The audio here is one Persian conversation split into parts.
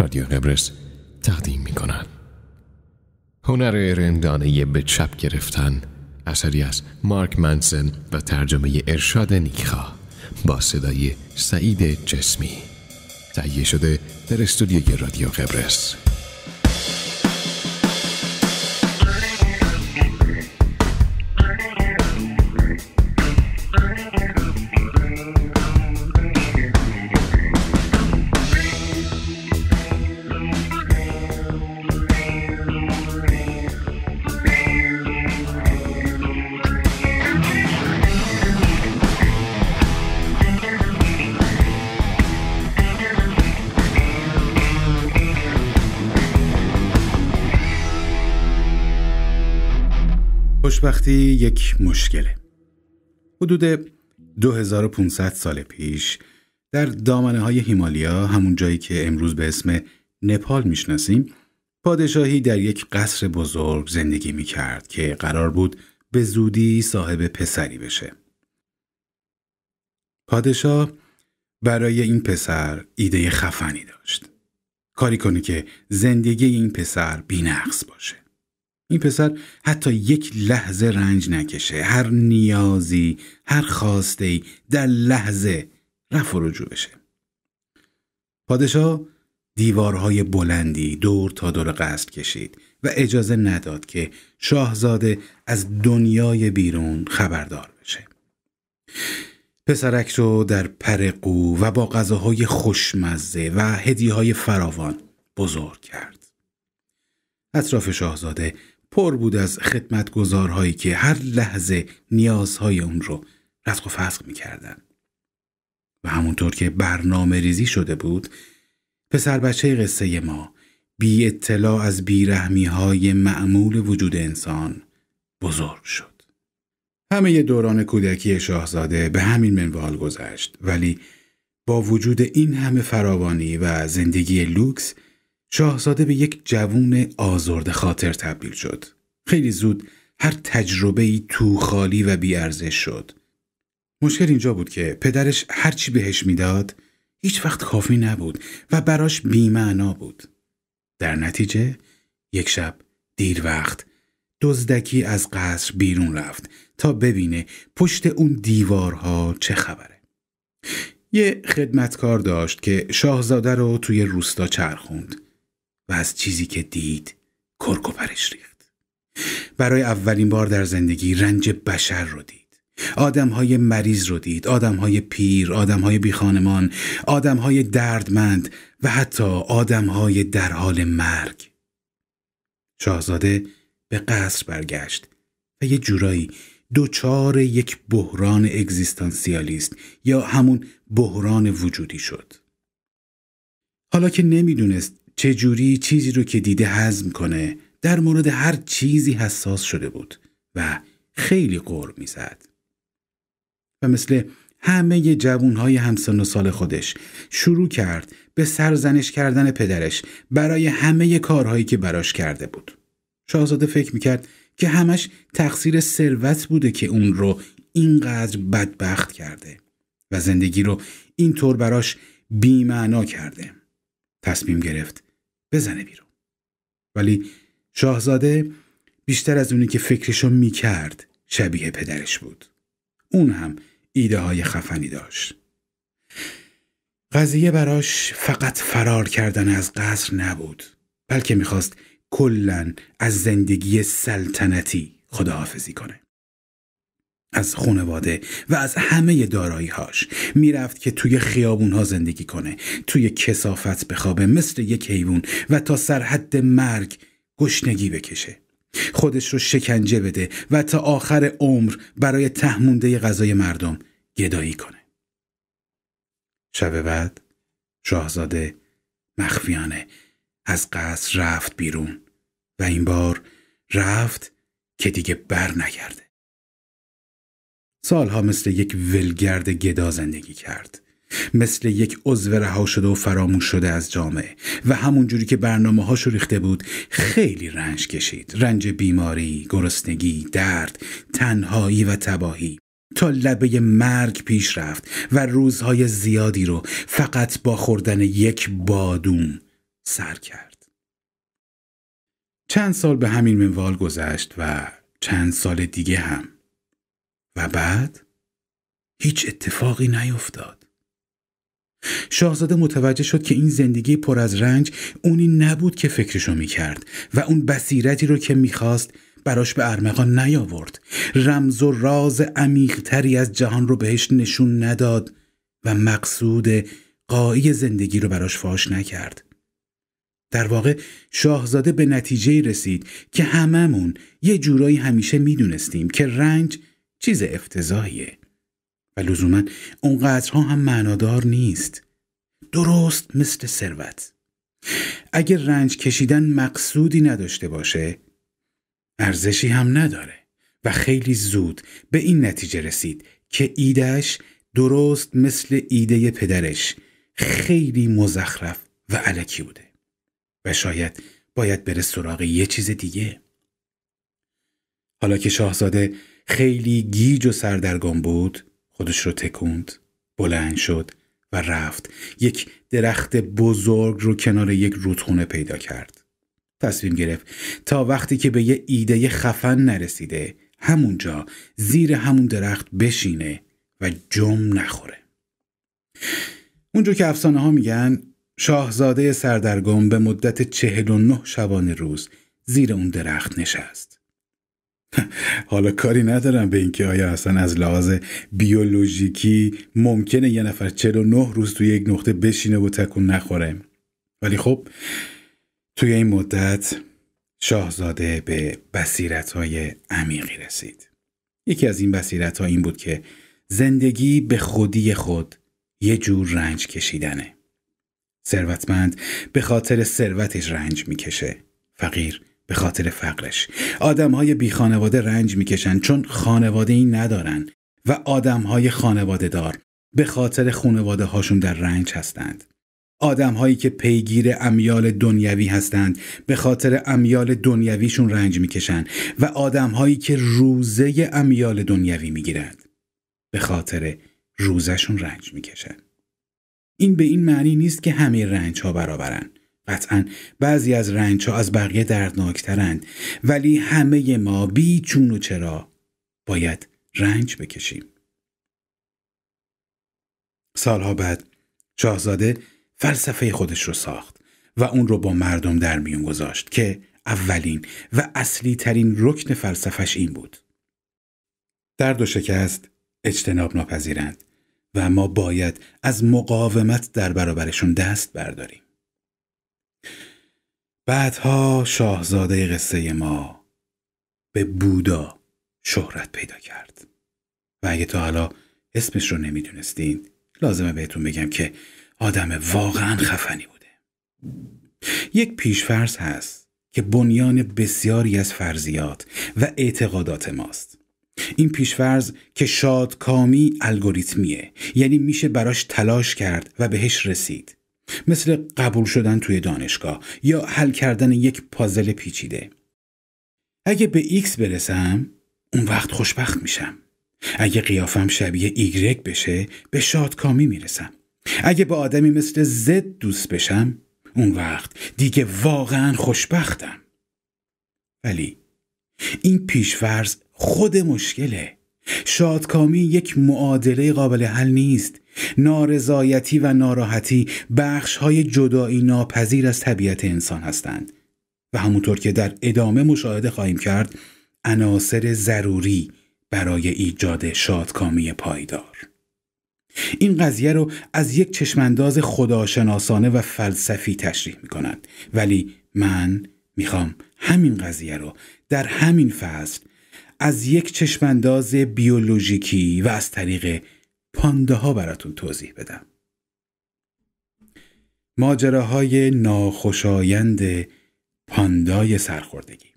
رادیو قبرس تقدیم می کند. هنر رندانه به چپ گرفتن اثری از مارک منسن و ترجمه ارشاد نیکخا با صدای سعید جسمی تهیه شده در استودیوی رادیو قبرس خوشبختی یک مشکله حدود 2500 سال پیش در دامنه های هیمالیا همون جایی که امروز به اسم نپال می‌شناسیم پادشاهی در یک قصر بزرگ زندگی می کرد که قرار بود به زودی صاحب پسری بشه. پادشاه برای این پسر ایده خفنی داشت. کاری کنه که زندگی این پسر بینقص باشه. این پسر حتی یک لحظه رنج نکشه. هر نیازی هر خواسته ای در لحظه رفع و رجوع بشه. پادشاه دیوارهای بلندی دور تا دور قصد کشید و اجازه نداد که شاهزاده از دنیای بیرون خبردار بشه. پسرک رو در پرقو و با غذاهای خوشمزه و هدیه فراوان بزرگ کرد. اطراف شاهزاده پر بود از خدمتگزارهایی که هر لحظه نیازهای اون رو رزق و فسق می‌کردن. و همونطور که برنامه ریزی شده بود پسر بچه قصه ما بی اطلاع از بیرحمی های معمول وجود انسان بزرگ شد. همه دوران کودکی شاهزاده به همین منوال گذشت ولی با وجود این همه فراوانی و زندگی لوکس شاهزاده به یک جوون آزرد خاطر تبدیل شد. خیلی زود هر تجربه ای تو خالی و بیارزش شد. مشکل اینجا بود که پدرش هرچی بهش می‌داد هیچ وقت کافی نبود و براش بیمعنا بود. در نتیجه یک شب دیر وقت دزدکی از قصر بیرون رفت تا ببینه پشت اون دیوارها چه خبره. یه خدمتکار داشت که شاهزاده رو توی روستا چرخوند. و از چیزی که دید کرک و پرش ریخت. برای اولین بار در زندگی رنج بشر رو دید. آدم های مریض رو دید آدم های پیر آدم های بیخانمان آدم های دردمند و حتی آدم های در حال مرگ. شاهزاده به قصر برگشت و یه جورایی دوچار یک بحران اگزیستانسیالیست یا همون بحران وجودی شد. حالا که نمی‌دونست چجوری چیزی رو که دیده حزم کنه در مورد هر چیزی حساس شده بود و خیلی قرب می‌زد و مثل همه جوانهای همسن و سال خودش شروع کرد به سرزنش کردن پدرش برای همه کارهایی که براش کرده بود. شاهزاده فکر می‌کرد که همش تقصیر ثروت بوده که اون رو اینقدر بدبخت کرده و زندگی رو اینطور براش بیمعنا کرده. تصمیم گرفت بزنه بیرون. ولی شاهزاده بیشتر از اونی که فکرشو می‌کرد شبیه پدرش بود. اون هم ایده های خفنی داشت. قضیه براش فقط فرار کردن از قصر نبود بلکه می‌خواست کلا از زندگی سلطنتی خداحافظی کنه. از خانواده و از همه داراییهاش می‌رفت که توی خیابونها زندگی کنه توی کسافت بخوابه مثل یک حیوان و تا سرحد مرگ گشنگی بکشه. خودش رو شکنجه بده و تا آخر عمر برای تهمونده غذای مردم گدایی کنه. شب بعد شاهزاده مخفیانه از قصر رفت بیرون و این بار رفت که دیگه بر نگرده سالها مثل یک ولگرد گدا زندگی کرد. مثل یک عضو رها شده و فراموش شده از جامعه. و همونجوری که برنامه هاشو ریخته بود خیلی رنج کشید. رنج بیماری، گرسنگی، درد، تنهایی و تباهی. تا لبه مرگ پیش رفت و روزهای زیادی رو فقط با خوردن یک بادوم سر کرد. چند سال به همین منوال گذشت و چند سال دیگه هم. بعد هیچ اتفاقی نیفتاد. شاهزاده متوجه شد که این زندگی پر از رنج اونی نبود که فکرشو می‌کرد و اون بصیرتی رو که می‌خواست براش به ارمغان نیاورد رمز و راز عمیقتری از جهان رو بهش نشون نداد و مقصود قایی زندگی رو براش فاش نکرد در واقع شاهزاده به نتیجه رسید که هممون یه جورایی همیشه می‌دونستیم که رنج چیز افتضاحیه. و لزوما اونقدرها هم معنادار نیست. درست مثل ثروت. اگر رنج کشیدن مقصودی نداشته باشه ارزشی هم نداره. و خیلی زود به این نتیجه رسید که ایدهش درست مثل ایده پدرش خیلی مزخرف و علکی بوده. و شاید باید بره سراغ یه چیز دیگه. حالا که شاهزاده خیلی گیج و سردرگم بود. خودش رو تکوند بلند شد و رفت. یک درخت بزرگ رو کنار یک رودخونه پیدا کرد. تصمیم گرفت تا وقتی که به یه ایده خفن نرسیده همونجا زیر همون درخت بشینه و جم نخوره. اونجا که افسانه ها میگن شاهزاده سردرگم به مدت چهل و نه شبانه روز زیر اون درخت نشست. حالا کاری ندارم به اینکه آیا اصلا از لحاظ بیولوژیکی ممکنه یه نفر 49 روز توی یک نقطه بشینه و تکون نخوره. ولی خب توی این مدت شاهزاده به بصیرت های عمیقی رسید. یکی از این بصیرت ها این بود که زندگی به خودی خود یه جور رنج کشیدنه. ثروتمند به خاطر ثروتش رنج می‌کشه. فقیر به خاطر فقرش. آدم های بی خانواده رنج می‌کشن چون خانواده ای ندارن و آدم های خانواده دار به خاطر خانواده هاشون در رنج هستند. آدم هایی که پیگیر امیال دنیوی هستند به خاطر امیال دنیویشون رنج می‌کشن و آدم هایی که روزه امیال دنیوی می‌گیرند به خاطر روزشون رنج می‌کشن. این به این معنی نیست که همه رنج ها برابرن. قطعا بعضی از رنج ها از بقیه دردناکترند ولی همه ما بی چون و چرا باید رنج بکشیم. سالها بعد شاهزاده فلسفه خودش رو ساخت و اون رو با مردم در میون گذاشت که اولین و اصلی ترین رکن فلسفش این بود. درد و شکست اجتناب ناپذیرند و ما باید از مقاومت در برابرشون دست برداریم. بعدها شاهزاده قصه ما به بودا شهرت پیدا کرد. و اگه تا حالا اسمش رو نمی‌دونستین لازمه بهتون بگم که آدم واقعا خفنی بوده. یک پیشفرض هست که بنیان بسیاری از فرضیات و اعتقادات ماست. این پیشفرض که شادکامی الگوریتمیه یعنی میشه براش تلاش کرد و بهش رسید. مثل قبول شدن توی دانشگاه یا حل کردن یک پازل پیچیده. اگه به ایکس برسم اون وقت خوشبخت میشم. اگه قیافم شبیه ایگرگ بشه به شادکامی می‌رسم. اگه با آدمی مثل زد دوست بشم اون وقت دیگه واقعا خوشبختم. ولی این پیشفرض خود مشکله. شادکامی یک معادله قابل حل نیست. نارضایتی و ناراحتی بخش های جدایی ناپذیر از طبیعت انسان هستند و همونطور که در ادامه مشاهده خواهیم کرد عناصر ضروری برای ایجاد شادکامی پایدار. این قضیه رو از یک چشمانداز خداشناسانه و فلسفی تشریح می کند ولی من می‌خوام همین قضیه رو در همین فصل از یک چشمانداز بیولوژیکی و از طریق پانده ها براتون توضیح بدم. ماجراهای ناخوشایند پاندای سرخوردگی.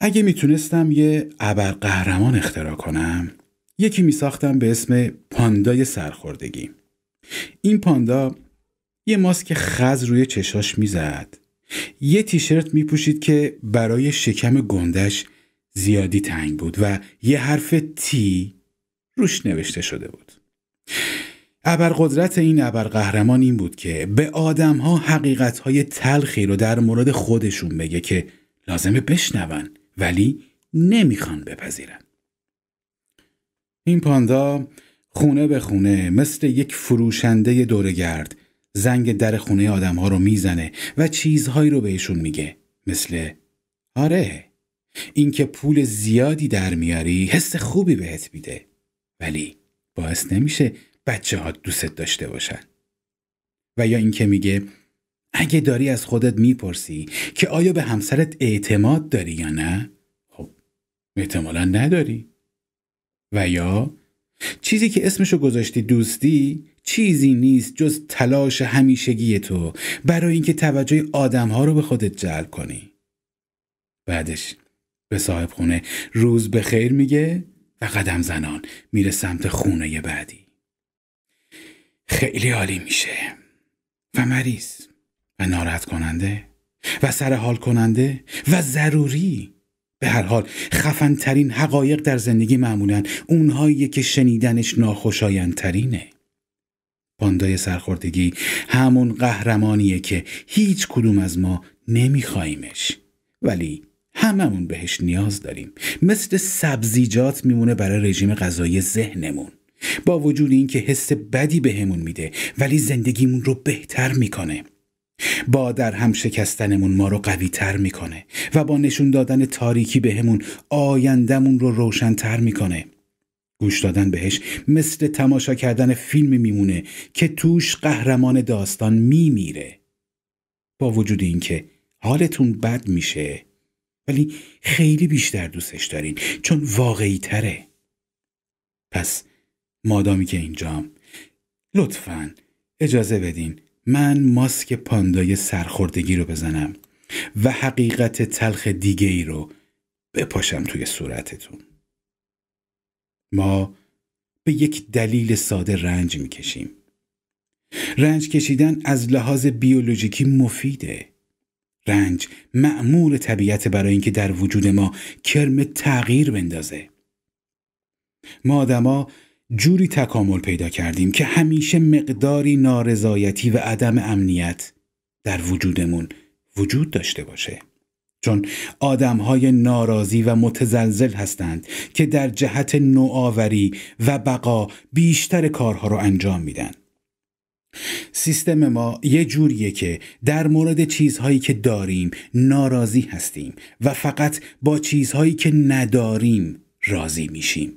اگه می‌تونستم یه ابرقهرمان اختراع کنم یکی میساختم به اسم پاندای سرخوردگی. این پاندا یه ماسک خز روی چشاش می‌زد. یه تیشرت میپوشید که برای شکم گندش زیادی تنگ بود و یه حرف تی روش نوشته شده بود. ابرقدرت این ابرقهرمان این بود که به آدمها حقیقتهای تلخی رو در مورد خودشون بگه که لازمه بشنون ولی نمی‌خوان بپذیرن. این پاندا خونه به خونه مثل یک فروشنده دورگرد زنگ در خونه آدم ها رو می‌زنه و چیزهایی رو بهشون میگه. مثل آره اینکه پول زیادی در میاری حس خوبی بهت میده. ولی باعث نمیشه بچه ها دوست داشته باشن. و یا اینکه میگه اگه داری از خودت می‌پرسی که آیا به همسرت اعتماد داری یا نه؟ خب احتمالا نداری. و یا چیزی که اسمشو گذاشتی دوستی چیزی نیست جز تلاش همیشگی تو برای اینکه توجه آدمها رو به خودت جلب کنی. بعدش به صاحب خونه روز به خیر میگه و قدم زنان میره سمت خونه بعدی. خیلی عالی میشه. و مریض. و ناراحت کننده. و سرحال کننده. و ضروری. به هر حال خفنترین حقایق در زندگی معمولا اونهایی که شنیدنش ناخوشایندترینه. پاندای سرخوردگی همون قهرمانیه که هیچ کدوم از ما نمیخوایمش ولی هممون بهش نیاز داریم. مثل سبزیجات میمونه برای رژیم غذایی ذهنمون. با وجود اینکه حس بدی بهمون میده ولی زندگیمون رو بهتر می‌کنه. با در هم شکستنمون ما رو قوی تر می‌کنه و با نشون دادن تاریکی بهمون آیندهمون رو روشنتر می‌کنه. گوش دادن بهش مثل تماشا کردن فیلم میمونه که توش قهرمان داستان میمیره. با وجود اینکه حالتون بد میشه ولی خیلی بیشتر دوستش دارین چون واقعی تره. پس مادامی که اینجام لطفا اجازه بدین من ماسک پاندای سرخوردگی رو بزنم و حقیقت تلخ دیگه ای رو بپاشم توی صورتتون. ما به یک دلیل ساده رنج می‌کشیم. رنج کشیدن از لحاظ بیولوژیکی مفیده. رنج معمور طبیعت برای اینکه در وجود ما کرم تغییر بندازه. ما آدما جوری تکامل پیدا کردیم که همیشه مقداری نارضایتی و عدم امنیت در وجودمون وجود داشته باشه. چون آدم های ناراضی و متزلزل هستند که در جهت نوآوری و بقا بیشتر کارها رو انجام میدن. سیستم ما یه جوریه که در مورد چیزهایی که داریم ناراضی هستیم و فقط با چیزهایی که نداریم راضی میشیم.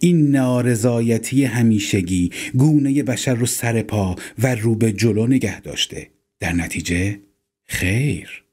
این نارضایتی همیشگی گونه بشر رو سر پا و رو به جلو نگه داشته. در نتیجه خیر.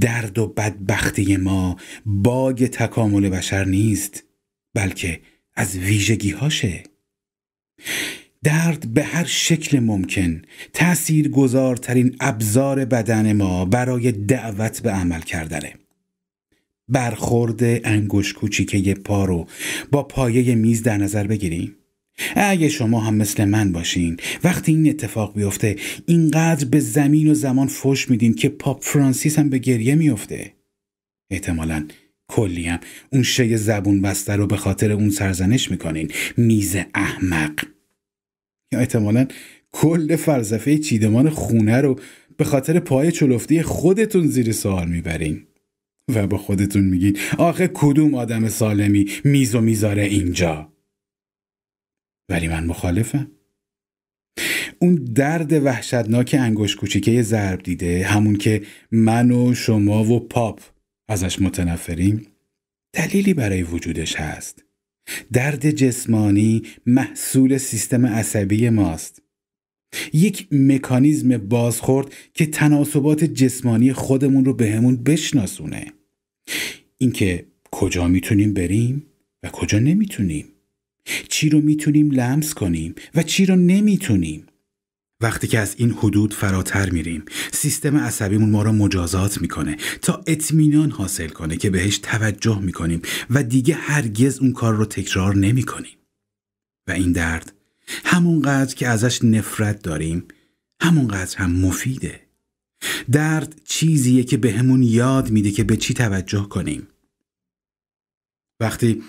درد و بدبختی ما باگ تکامل بشر نیست بلکه از ویژگی هاشه درد به هر شکل ممکن. تأثیر گذارترین ابزار بدن ما برای دعوت به عمل کردنه. برخورد انگوش کوچیکه پا رو با پایه میز در نظر بگیریم. اگه شما هم مثل من باشین وقتی این اتفاق بیفته اینقدر به زمین و زمان فش میدین که پاپ فرانسیس هم به گریه میفته. احتمالا کلی هم اون شی زبون بسته رو به خاطر اون سرزنش می‌کنین. میز احمق. یا احتمالا کل فلسفه چیدمان خونه رو به خاطر پای چلفتی خودتون زیر سوال می‌برین. و با خودتون میگین آخه کدوم آدم سالمی میز و می‌ذاره اینجا؟ ولی من مخالفم. اون درد وحشتناک انگوش کوچیکه ضرب دیده همون که من و شما و پاپ ازش متنفریم دلیلی برای وجودش هست. درد جسمانی محصول سیستم عصبی ماست. یک مکانیزم بازخورد که تناسبات جسمانی خودمون رو بهمون به بشناسونه. اینکه کجا می‌تونیم بریم و کجا نمی‌تونیم. چی رو می‌تونیم لمس کنیم و چی رو نمی‌تونیم. وقتی که از این حدود فراتر میریم سیستم عصبیمون ما رو مجازات می‌کنه تا اطمینان حاصل کنه که بهش توجه می‌کنیم و دیگه هرگز اون کار رو تکرار نمی‌کنیم. و این درد همونقدر که ازش نفرت داریم همونقدر هم مفیده. درد چیزیه که بهمون یاد میده که به چی توجه کنیم. وقتی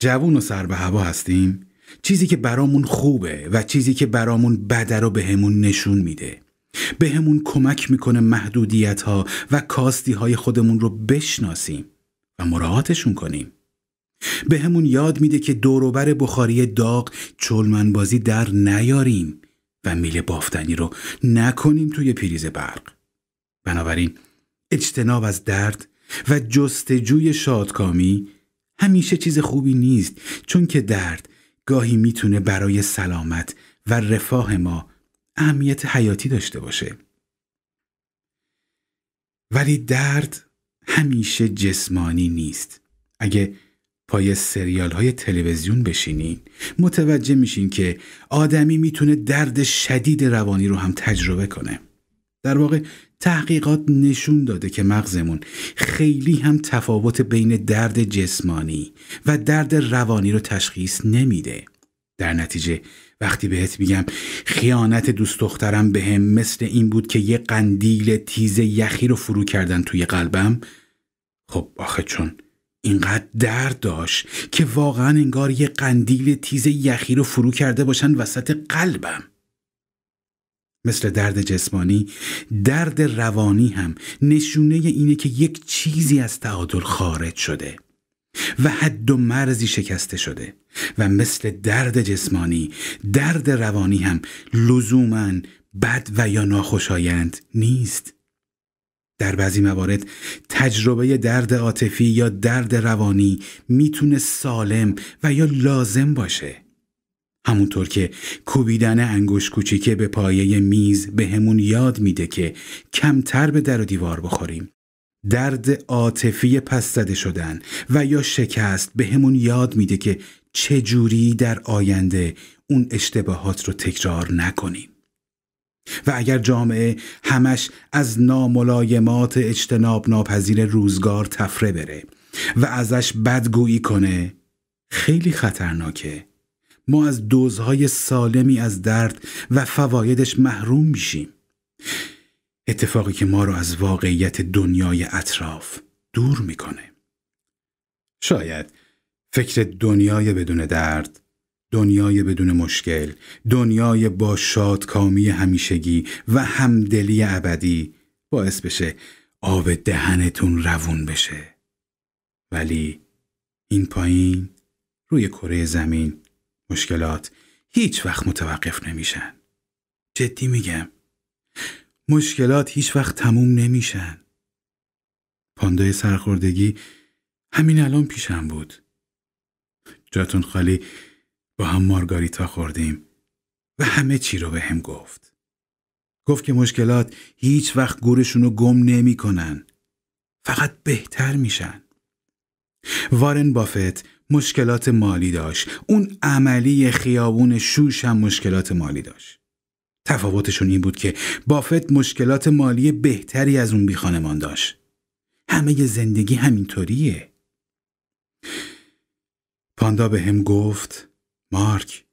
جوون و سر به هوا هستیم چیزی که برامون خوبه و چیزی که برامون بده رو بهمون نشون میده. بهمون کمک می‌کنه محدودیت ها و کاستی های خودمون رو بشناسیم و مراعاتشون کنیم. بهمون یاد میده که دوروبر بخاری داغ چلمنبازی در نیاریم و میله بافتنی رو نکنیم توی پریز برق. بنابراین اجتناب از درد و جستجوی شادکامی همیشه چیز خوبی نیست چون که درد گاهی می‌تونه برای سلامت و رفاه ما اهمیت حیاتی داشته باشه. ولی درد همیشه جسمانی نیست. اگه پای سریال های تلویزیون بشینین متوجه میشین که آدمی می‌تونه درد شدید روانی رو هم تجربه کنه. در واقع تحقیقات نشون داده که مغزمون خیلی هم تفاوت بین درد جسمانی و درد روانی رو تشخیص نمیده. در نتیجه وقتی بهت میگم خیانت دوست دخترم به هم مثل این بود که یه قندیل تیز یخی رو فرو کردن توی قلبم خب آخه چون اینقدر درد داشت که واقعا انگار یه قندیل تیز یخی رو فرو کرده باشن وسط قلبم. مثل درد جسمانی درد روانی هم نشونه اینه که یک چیزی از تعادل خارج شده و حد و مرزی شکسته شده و مثل درد جسمانی درد روانی هم لزوما بد و یا ناخوشایند نیست. در بعضی موارد تجربه درد عاطفی یا درد روانی می‌تونه سالم و یا لازم باشه. همونطور که کوبیدن انگوش کوچیکه به پایه میز به همون یاد میده که کمتر به در و دیوار بخوریم. درد عاطفی پس زده شدن و یا شکست به همون یاد میده که چجوری در آینده اون اشتباهات رو تکرار نکنیم. و اگر جامعه همش از ناملایمات اجتناب ناپذیر روزگار تفره بره و ازش بدگویی کنه خیلی خطرناکه. ما از دوزهای سالمی از درد و فوایدش محروم میشیم. اتفاقی که ما رو از واقعیت دنیای اطراف دور می‌کنه. شاید فکر دنیای بدون درد دنیای بدون مشکل دنیای با شادکامی همیشگی و همدلی ابدی باعث بشه آب دهنتون روون بشه. ولی این پایین روی کره زمین مشکلات هیچ وقت متوقف نمیشن جدی میگم مشکلات هیچ وقت تموم نمیشن پاندای سرخوردگی همین الان پیشم بود جاتون خالی با هم مارگاریتا خوردیم و همه چی رو به هم گفت. گفت که مشکلات هیچ وقت گورشون رو گم نمی کنن. فقط بهتر میشن. وارن بافت مشکلات مالی داشت. اون عملی خیابون شوش هم مشکلات مالی داشت. تفاوتشون این بود که بافت مشکلات مالی بهتری از اون بیخانمان داشت. همه زندگی همینطوریه. پاندا به هم گفت مارک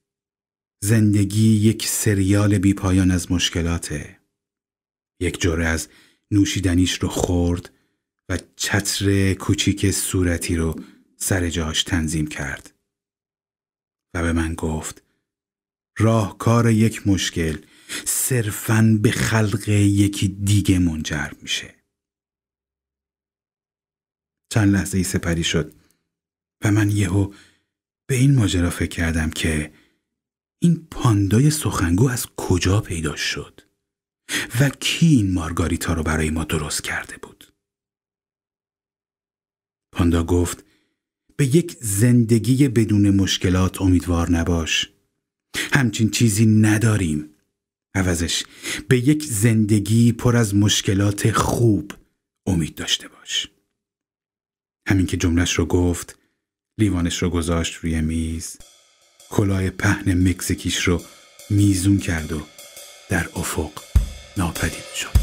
زندگی یک سریال بیپایان از مشکلاته یک جوره از نوشیدنیش رو خورد و چتر کوچیک صورتی رو سر جاش تنظیم کرد و به من گفت راهکار یک مشکل صرفاً به خلق یکی دیگه منجر میشه. چند لحظه ای سپری شد و من یهو به این ماجرا فکر کردم که این پاندای سخنگو از کجا پیدا شد و کی این مارگاریتا رو برای ما درست کرده بود. پاندا گفت به یک زندگی بدون مشکلات امیدوار نباش. همچین چیزی نداریم. عوضش به یک زندگی پر از مشکلات خوب امید داشته باش. همین که جملش رو گفت لیوانش رو گذاشت روی میز کلاه پهن مکزیکیش رو میزون کرد و در افق ناپدید شد.